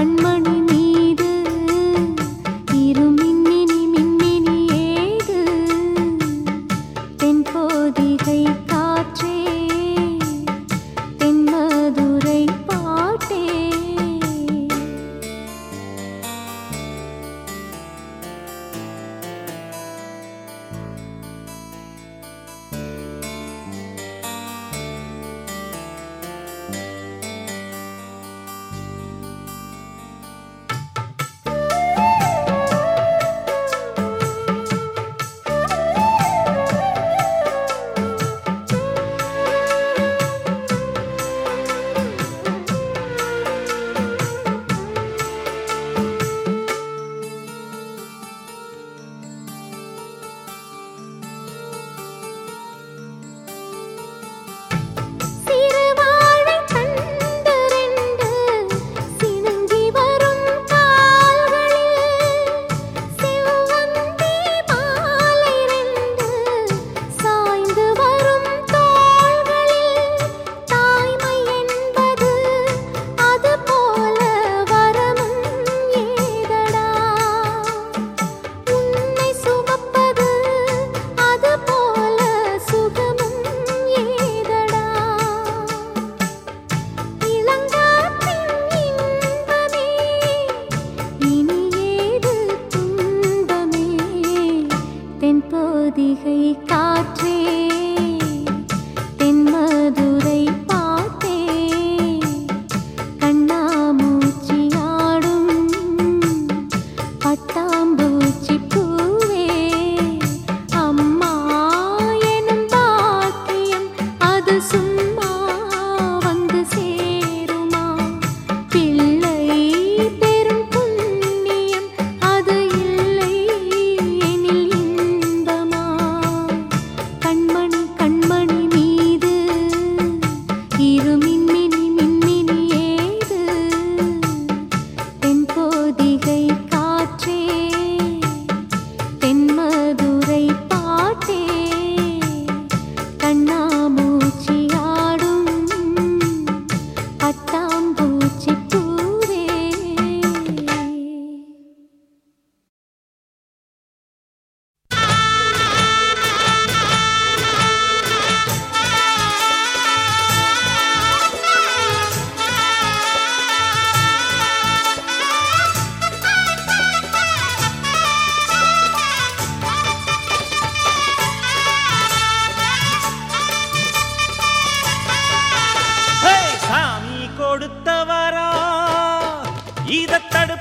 கண்மணி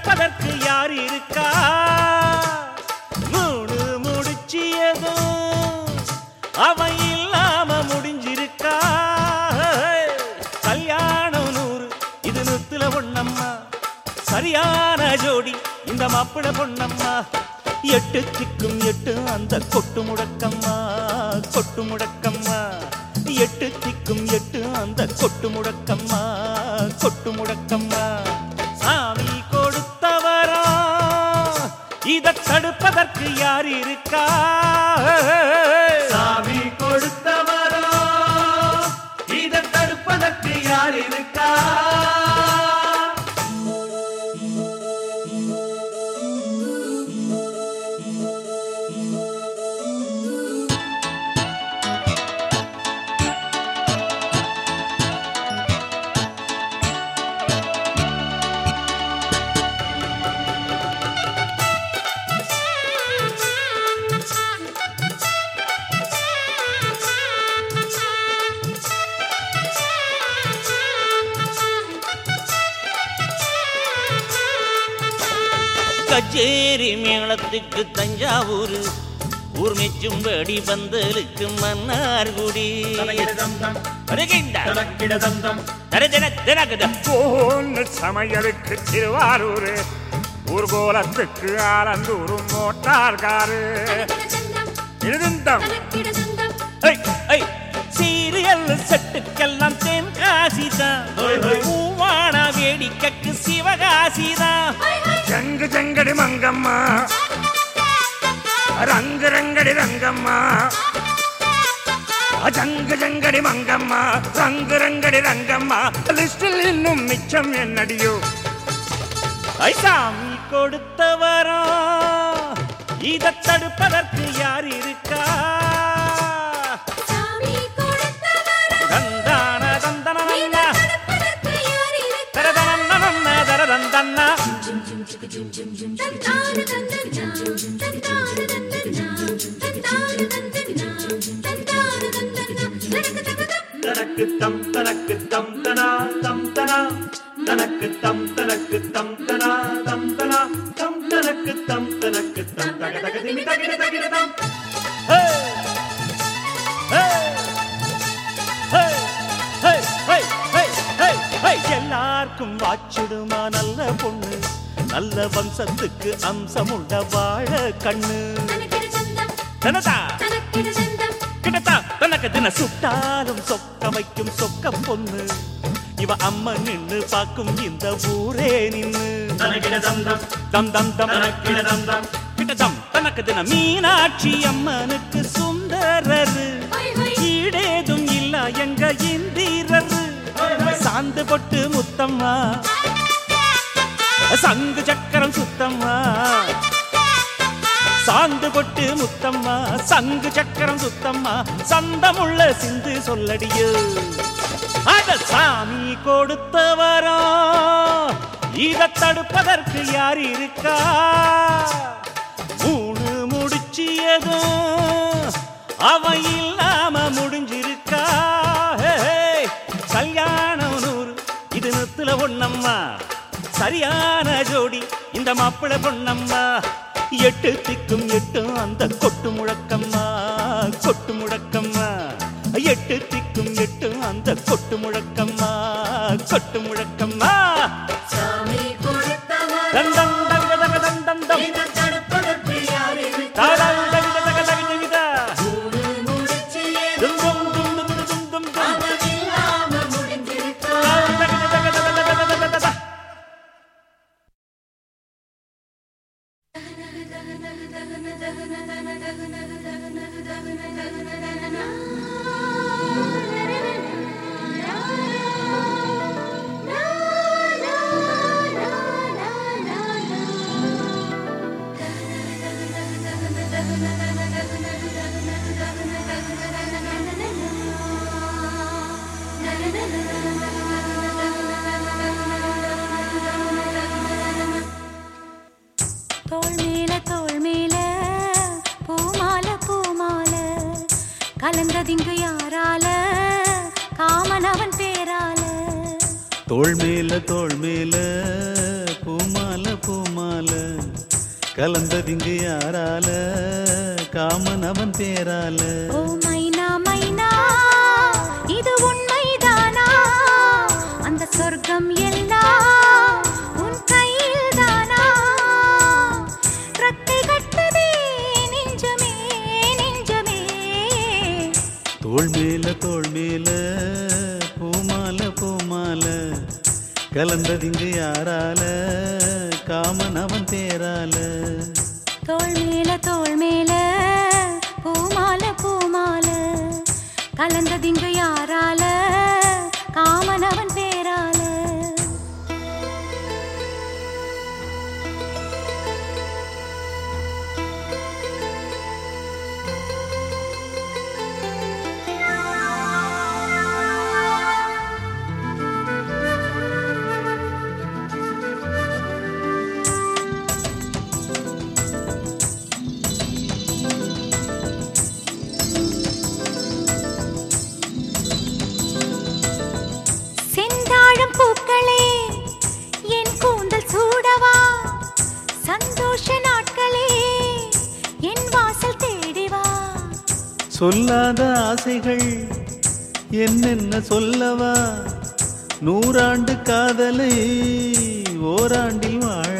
கேட்பதற்கு யார் இருக்கா? மூணு முடிச்சியதும் அவன் இல்லாம முடிஞ்சிருக்கா? கல்யாணம் நூறு இது நுத்துல பொண்ணம்மா சரியான ஜோடி இந்த மாப்பிள பொண்ணம்மா. எட்டு திக்கும் எட்டு அந்த கொட்டு முடக்கம்மா. கொட்டு முடக்கம்மா. எட்டு திக்கும் எட்டு அந்த கொட்டு முடக்கம்மா. கொட்டு முடக்கம்மா. அதற்கு யார் இருக்கா? மேளத்துக்கு தஞ்சாவூர். ஊர் மெச்சும்படி பந்தலுக்கு மன்னார்குடி சமையலுக்கு திருவாரூர். ஊர்கோலத்துக்கு ஆலந்தூரும் மோட்டார்காரு. சீரியல் செட்டுக்கெல்லாம் தென்காசிதான். பூவான வேடிக்கைக்கு சிவகாசிதான். ஜங்கு ஜங்கடி மங்கம்மா. ரங்கு ரங்கடி ரங்கம்மா ஜங்கு ஜங்கடி மங்கம்மா. ரங்கு ரங்கடி ரங்கம்மா. லிஸ்டில் இன்னும் மிச்சம் என்னடியோ. ஐ, சாமி கொடுத்தவரா? இத தடுப்பதற்கு யார் இருக்கா? தனக்கு தம் தனா தம் தனா தனக்கு தம் தனக்கு தம் தனா தம் தனா தம் தனக்கு தம் தனக்கு தம் தக தக திமி தகிட தகிட தம் ஹே! ஹே! ஹே! ஹே! ஹே! ஹே! ஹே! ஹே! எல்லாருக்கும் வாச்சிடுமா நல்ல பொண்ணு நல்ல வம்சத்துக்கு அம்சமுள்ள வாழ கண்ணு தனதா தனக்கு சுட்டாலும் சொக்க வைக்கும் சொக்க பொண்ணு. இவ அம்மா நின்னு பாக்கும் இந்த ஊரே நின்னு. தம் தம் தம் தம் தம். தனக்கு தின மீனாட்சி அம்மனுக்கு சுந்தரரு. ஈடேதும் இல்ல எங்க இந்திரரு. சாந்து பொட்டு முத்தம்மா. சங்கு சக்கரம் சுத்தம்மா. சாந்து கொட்டு முத்தம்மா சங்கு சக்கரம் சுத்தம்மா சந்தமுள்ள சிந்து சொல்லடியோ. அத சாமி கொடுத்தவரா இத தடுப்பதற்கு யார் இருக்கா? மூணு முடிச்சியதும் அவன் இல்லாம முடிஞ்சிருக்கா? கல்யாணம் நூறு இது நுத்துல ஒண்ணம்மா சரியான ஜோடி இந்த இந்த பொண்ணம்மா எட்டு திக்கும் எட்டும் அந்த கொட்டு முழக்கம்மா கொட்டு முழக்கம்மா. எட்டு திக்கும் எட்டும் அந்த கொட்டு முழக்கம்மா கொட்டு முழக்கம்மா. தோல் மேல தோல் மேல பூமால பூமால. கலந்ததிங்கு யாரால காமன் அவன் பேரால. கலந்ததிங்கு யாரால? காமன் அவன் பேரால தோல் மேல தோல் மேல பூமால பூமால கலந்ததிங்கு யாரால? சொல்லாத ஆசைகள் என்னென்ன சொல்லவா? நூறாண்டு காதலை ஓராண்டில் வாழ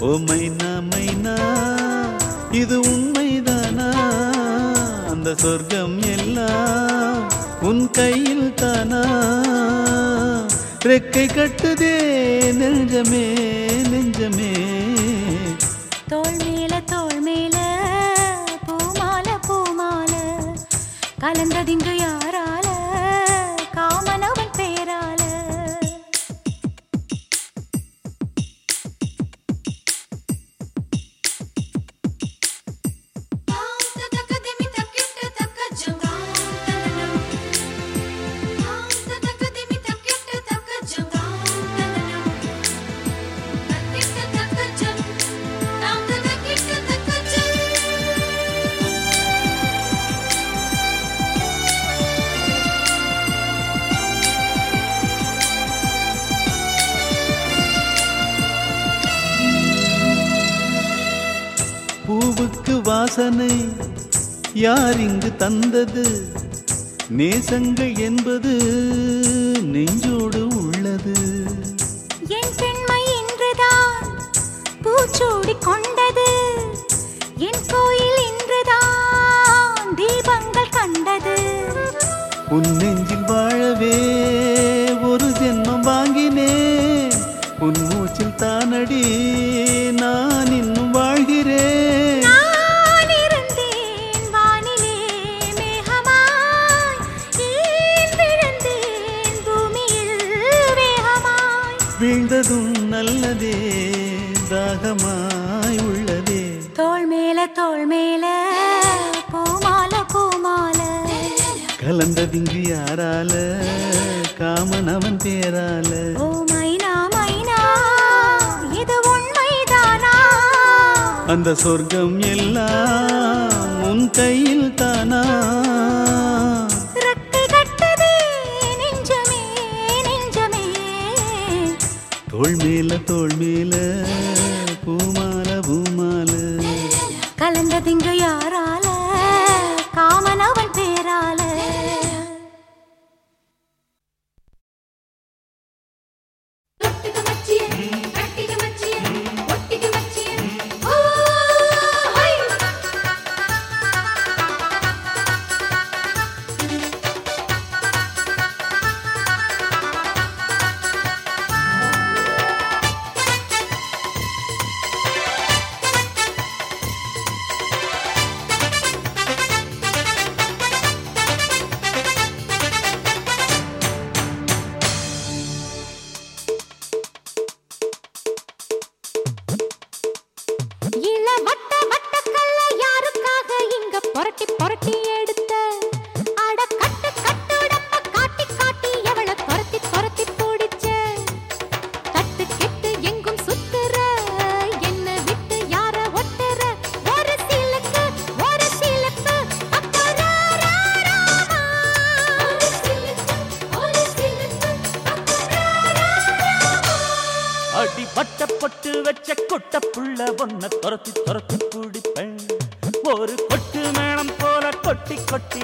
ஓ மைனா மைனா இது உண்மைதானா? அந்த சொர்க்கம் எல்லாம் உன் கையில் தானா ரெக்கை கட்டு வாசனை யார் இங்கு தந்தது? நேசங்கள் என்பது நெஞ்சோடு உள்ளது. என் பெண்மை இன்றுதான் பூச்சூடி கொண்டது. என் கோயில் இன்றுதான் தீபங்கள் கண்டது. உன் நெஞ்சில் வாழவே ஒரு ஜென்மம் வாங்கினேன். உன் விங்கி யாரால காமன் அவன் பேரால அந்த சொர்க்கம் எல்லாம் உன் கையில் தானா? தோல் மேல தோல் மேல முட்டை புள்ள பொண்ண துரத்தி துரத்தி பிடிப்பேன். ஒரு கொட்டு மேளம் போல கொட்டி கொட்டி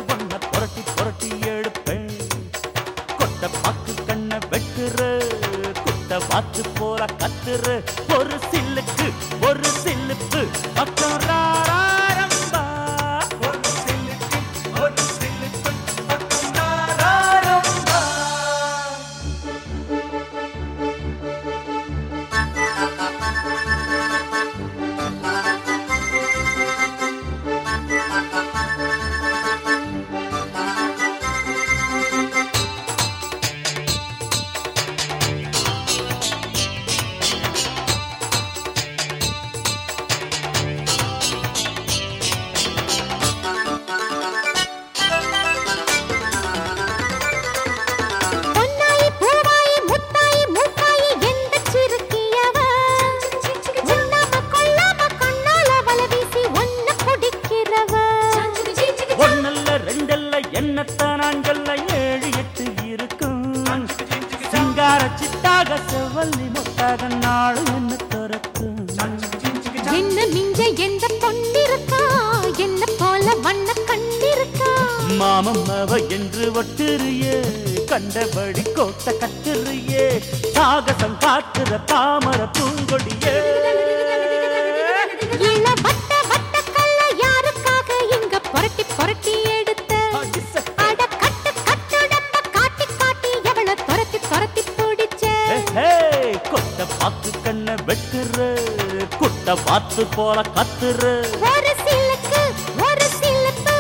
கிட்ட பார்த்து போல கத்துரு. ஒரு சிலுக்கு ஒரு சிலுப்பு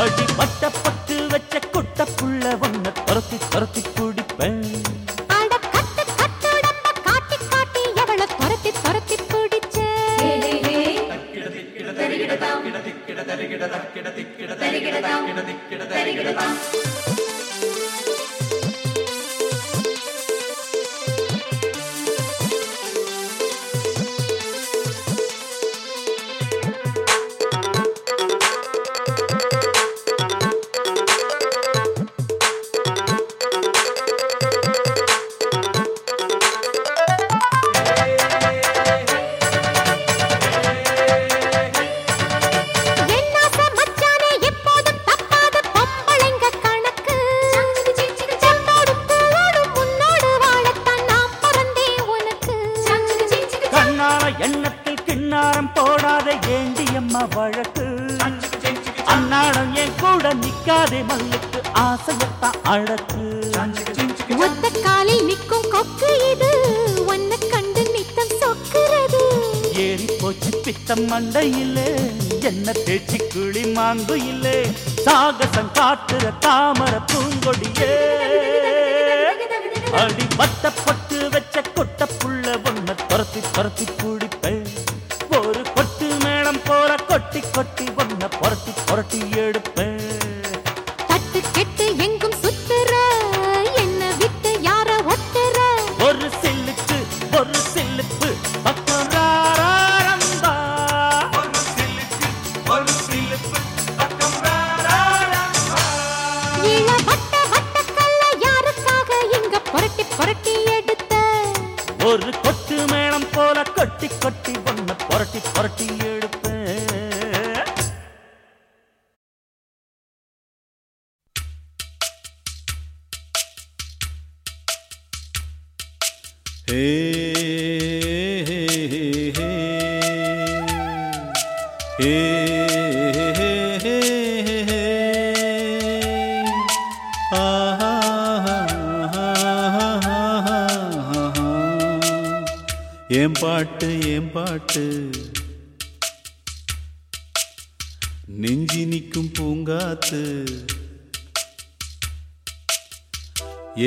அடிப்பட்ட பட்டு வச்ச கொட்ட புள்ள ஒன்ன துரத்தி துரத்தி குடிப்பேன் கிடதிக்கிடதா கிடதிக்கிடதா கிடதிக்கிடதா கிடதிக்கிடதா கிடதிக்கிடதா கிடதிக்கிடதா மல்லுக்கு ஆசையத்தான் அழகு. ஒத்த காலில் நிற்கும் கொக்கு இது ஒன்ன கண்டு நித்தம் சொக்கிறது. ஏறி போச்சு பித்தம் மண்டையிலே என்ன தேச்சி கிளி மாங்கு இல்லே. சாகசம் காட்டுற தாமர பூங்கொடியே. அடி பட்ட பட்டு வச்ச கொட்ட புள்ள ஒன்ன துரத்தி துரத்தி புள்ள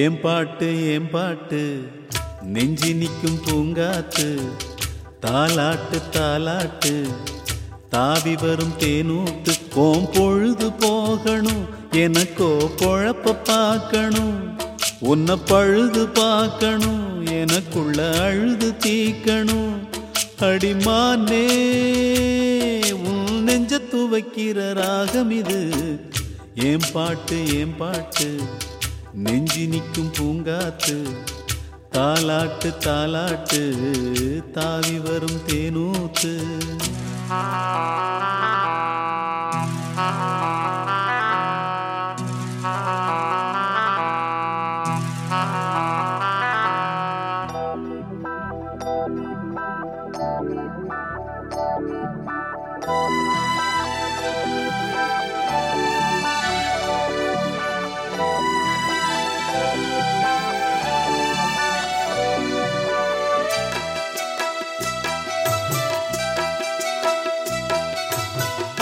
ஏம் பாட்டு ஏம் பாட்டு நெஞ்சி நிற்கும் பூங்காத்து தாலாட்டு தாலாட்டு தாவி வரும் தேனூத்து கோம் பொழுது போகணும் எனக்கோ பொழப்ப பார்க்கணும் உன்னை பழுது பார்க்கணும் எனக்குள்ள அழுது தீக்கணும். அடிமானே உன் நெஞ்ச துவைக்கிற ராகம் இது. ஏன் பாட்டு ஏன் பாட்டு நெஞ்சி நிற்கும் பூங்காத்து தாலாட்டு தாலாட்டு தாவி வரும் தேனூத்து.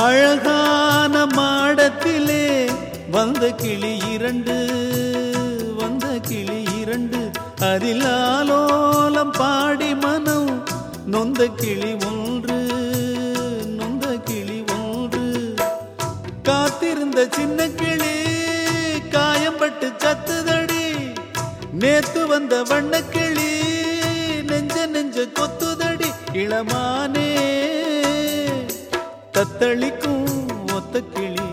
அழகான மாடத்திலே வந்த கிளி இரண்டு வந்த கிளி இரண்டு. அதில் ஆலோலம் பாடி மனம் நொந்த கிளி ஒன்று நொந்த கிளி ஒன்று. காத்திருந்த சின்ன கிளி காயம்பட்டு சத்துதடி. நேத்து வந்த வண்ணக்கிளி நெஞ்ச நெஞ்ச கொத்துதடி. இளமானே தத்தளிக்கும் ஒத்த கிளி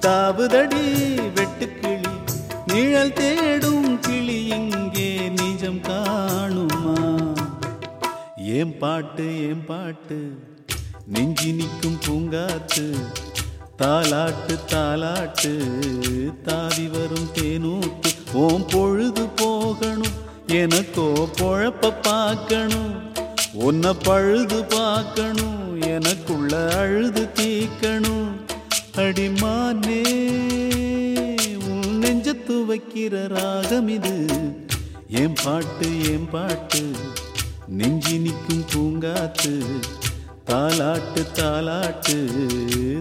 தாவுதடி வெட்டுக்கிளி நிழல் தேடும் கிளி இங்கே நிஜம் காணுமா? ஏன் பாட்டு ஏன் பாட்டு நெஞ்சி நிற்கும் பூங்காத்து தாலாட்டு தாலாட்டு தாவி வரும் தேனூத்து ஓம் பொழுது போகணும் எனக்கோ பொழப்ப பார்க்கணும் உன்னை பழுது பார்க்கணும் எனக்கு அவளை அழுது தீக்கணும். அடிமானே உன் நெஞ்ச துவைக்கிற ராகம் இது. என் பாட்டு என் பாட்டு நெஞ்சி நிற்கும் பூங்காத்து. தாலாட்டு தாலாட்டு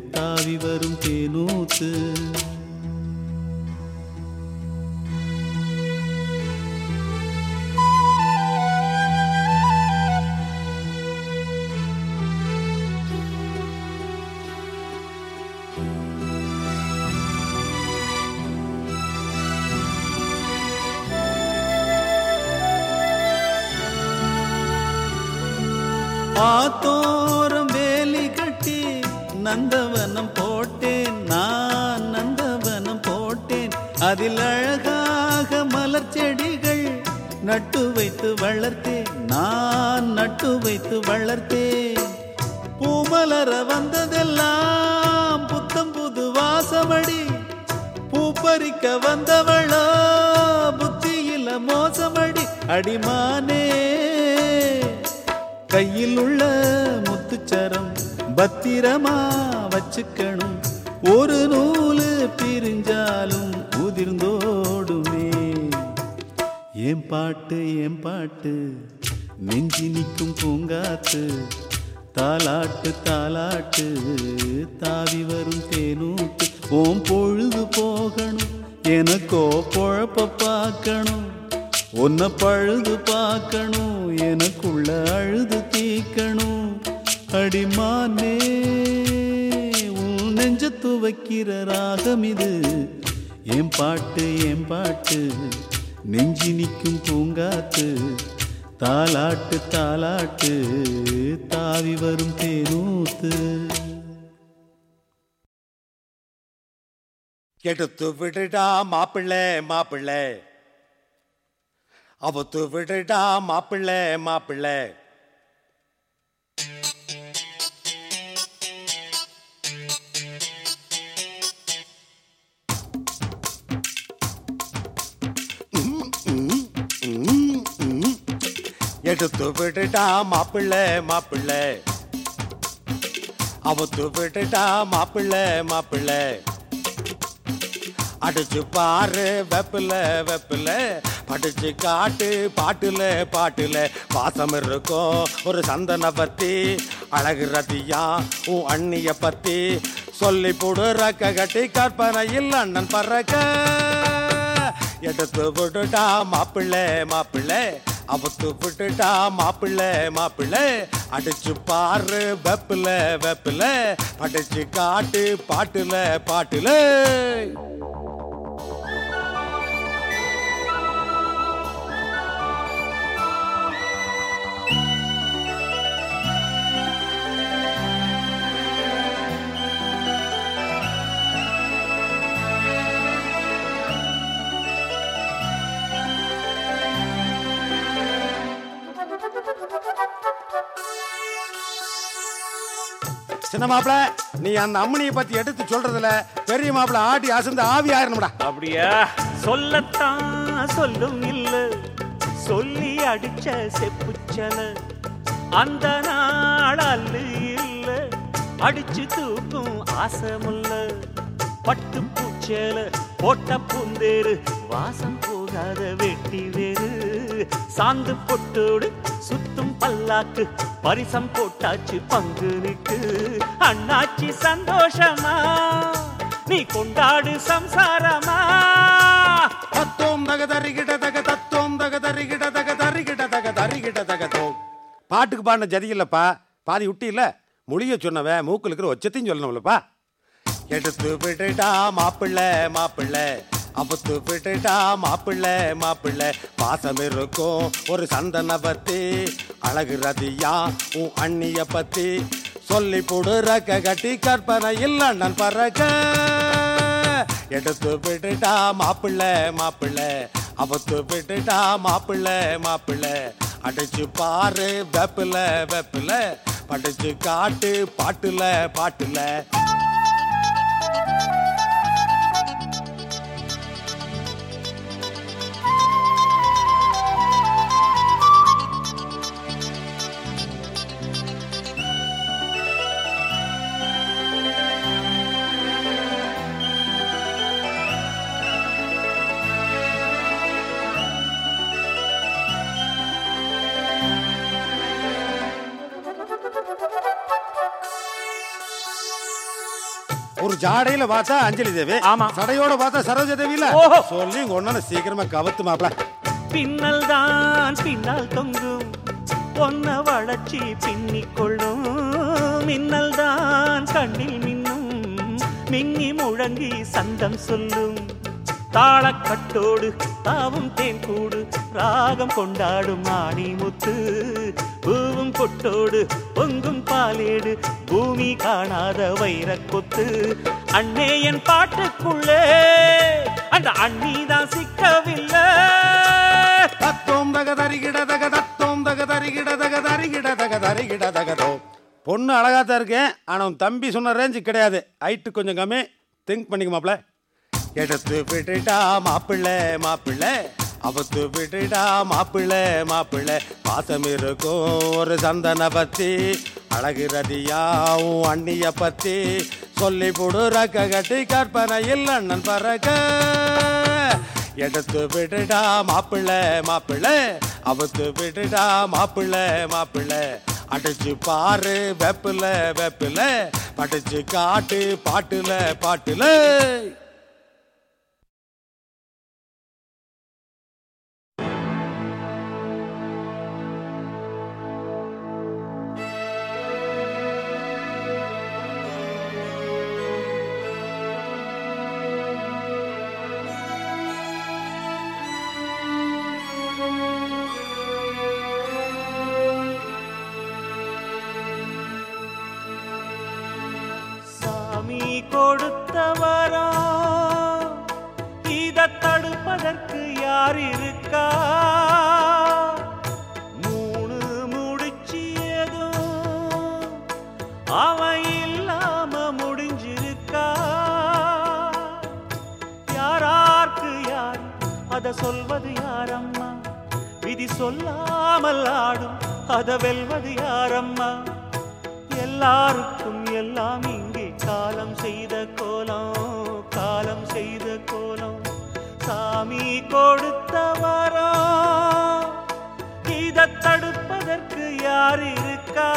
தாவி வரும் தேனூத்து. நந்தவனம் போட்டேன் நான் நந்தவனம் போட்டேன். அதில் அழகாக மலர் செடிகள் நட்டு வைத்து வளர்த்தேன். நான் நட்டு வைத்து வளர்த்தேன். பூமலர வந்ததெல்லாம் புத்தம் புது வாசமடி. பூ பறிக்க வந்தவளோ புத்தியில மோசமடி. அடிமானே கையில் உள்ள முத்துச்சரம் பத்திரமா வச்சுக்கணும். ஒரு நூலு பிரிஞ்சாலும் உதிர்ந்தோடுமே. என் பாட்டு என் பாட்டு நெஞ்சி நிற்கும் பூங்காத்து தாலாட்டு தாலாட்டு தாவி வரும் தேனூட்டு. ஓம் பொழுது போகணும் எனக்கோ பொழப்ப பார்க்கணும். ஒன்ன பழுது பார்க்கணும் எனக்குள்ள அழுது தீக்கணும். அடிமானே உன் நெஞ்ச துவைக்கிற ராகம் இது. என் பாட்டு என் பாட்டு நெஞ்சி நிற்கும் பூங்காத்து. தாலாட்டு தாலாட்டு தாவி வரும் தேனூத்து. எடுத்து விடுடா மாப்பிள்ளை மாப்பிள்ளை. அவுத்து விடுடா மாப்பிள்ளை மாப்பிள்ளை. எடுத்து விடுடா மாப்பிள்ளை மாப்பிள்ளை. அவத்து விடுடா மாப்பிள்ளை மாப்பிள்ளை. அடிச்சு பாரு வெப்பில வெப்பில. படிச்சு காட்டு பாட்டுல பாட்டுல. வாசம் இருக்கும் ஒரு சந்தன பத்தி. அழகு ரத்தியா உன் அண்ணிய பத்தி. சொல்லி போடு ரக்க கட்டி கற்பனையில் அண்ணன் பறக்க. எடுத்து போட்டுட்டா மாப்பிள்ளை மாப்பிள்ளை. அவுத்து விட்டுட்டா மாப்பிள்ள மாப்பிள்ள. அடிச்சு பாரு வெப்பில வெப்பில. அடிச்சு காட்டு பாட்டுல பாட்டுல. சின்ன மாப்பிள? நீ அந்த அம்மனியை பத்தி எடுத்து சொல்றதுல பெரிய மாப்பிள ஆடி அசந்து ஆவி ஆயிரணும்டா. அப்படியா? சொல்லத்தான் சொல்லும் இல்ல. சொல்லி அடிச்ச செப்புச்சல அந்த நாள் அல்லு இல்ல. அடிச்சு தூக்கும் ஆசமுல்ல பட்டு பூச்சேல போட்ட பூந்தேரு. வாசம் போகாத வெட்டி வேறு. சாந்து பொட்டோடு சுத்தும் பல்லாக்கு. பரிசம் போட்டாச்சு நிட்டு அண்ணாச்சி சந்தோஷமா? நீ கொண்டாடு சம்சாரமா? தத்தோம் தக தரிகிட தக தத்தோம் தக தரிகிட தக தரிகிட தக தரிகிட தக தோம். பாட்டுக்கு பாடின ஜதி இல்லப்பா. பாதி விட்டி இல்ல. மொழிய சொன்னவன் மூக்குல இருக்கிற ஒச்சத்தையும் சொல்லணும்லப்பா. எடுத்து விட்டுட்டா மாப்பிள்ளை மாப்பிள்ளை. அபத்து விட்டுட்டா மாப்பிள்ளை மாப்பிள்ளை பாசம் இருக்கும் ஒரு சந்தன பத்தி அழகு ரதியா உன் அண்ணிய பத்தி. சொல்லி போடு ரக்க கட்டி கற்பனை இல்ல அண்ணன் பறக்க. எடுத்து விட்டுட்டா மாப்பிள்ளை மாப்பிள்ளை. அபத்து விட்டுட்டா மாப்பிள்ளை மாப்பிள்ளை. அடிச்சு பாரு வெப்பில வெப்பில. படிச்சு காட்டு பாட்டுல பாட்டுல. ஜாடையில பார்த்தா அஞ்சலி தேவி ஆமா. சடையோட பார்த்தா சரோஜா தேவி இல்ல. சொல்லி ஒண்ணு சீக்கிரமா கவுத்து மாப்ள பின்னல் தான் பின்னால் தொங்கும் பொன்ன வளர்ச்சி பின்னிக் கொள்ளும் மின்னல் தான் கண்ணில் மின்னும் மின்னி முழங்கி சந்தம் சொல்லும் தாளக்கட்டோடு தாவும் தேன் கூடு ராகம் கொண்டாடும் ஆணி முத்து. பூவும் கொட்டோடு பொங்கும் பாலேடு பூமி காணாத வைரக்கொத்து அண்ணே என் பாட்டுக்குள்ளே அந்த அண்ணி தான் சிக்கவில்லை. தத்தோம் தக தரிகிட தக தத்தோம் தக தரிகிட தக தரிகிட தக தரிகிட தகதோ பொண்ணு அழகா தான் இருக்கேன் ஆனால் உன் தம்பி சொன்ன ரேஞ்சு கிடையாது. ஹைட்டு கொஞ்சம் கம்மி. திங்க் பண்ணிக்கமாப்ல எடுத்து விடுடா மாப்பிள்ளை மாப்பிள்ளை. அவத்து விடுடா மாப்பிள்ளை மாப்பிள்ளை. பாசம் இருக்கும் ஒரு சந்தன பத்தி அழகு ரதியா அண்ணிய பத்தி. சொல்லி போடு ரக்க கட்டி கற்பனையில் அண்ணன் பறக்க. எடுத்து விடுடா மாப்பிள்ளை மாப்பிள்ளை. அவத்து விடுடா மாப்பிள்ளை மாப்பிள்ளை. அடிச்சு பாரு வெப்பில வெப்பில. படிச்சு காட்டு பாட்டுல பாட்டுல. யார் இருக்கா?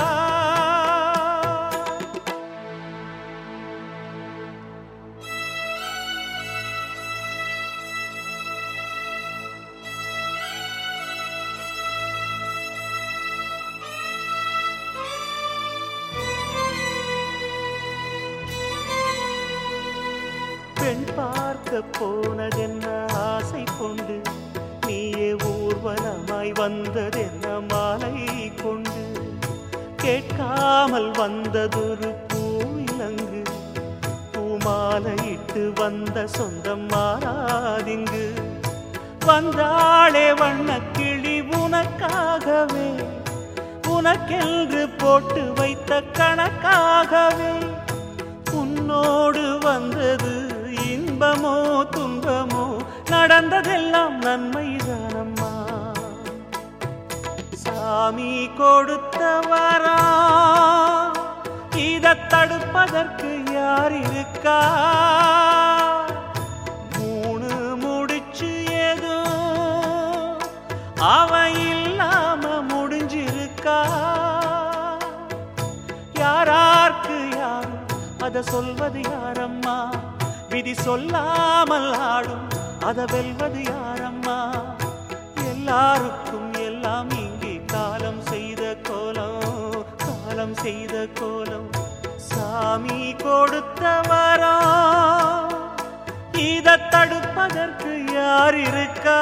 பெண் பார்க்க போனதென்ன ஆசை கொண்டு ஊர்வலமாய் வந்ததென்ன மாலை கொண்டு? கேட்காமல் வந்ததொரு பூவிலங்கு. பூமாலையிட்டு வந்த சொந்தம் மாறாதிங்கு. வந்தாளே வண்ணக்கிளி உனக்காகவே. உனக்கென்று போட்டு வைத்த கணக்காகவே. உன்னோடு வந்தது இன்பமோ துன்பமோ நடந்ததெல்லாம் நன்மை சுவாமி கொடுத்த வரா இத தடுப்பதற்கு யார் இருக்கா? மூணு முடிச்சு ஏதோ அவன் இல்லாம முடிஞ்சிருக்கா? யாரார்க்கு யார் அத சொல்வது யாரம்மா? விதி சொல்லாமல் ஆடும் அத வெல்வது யாரம்மா? எல்லாருக்கும் செய்த கோலம் சாமி கொடுத்த வரம் இத தடுப்பதற்கு யார் இருக்கா?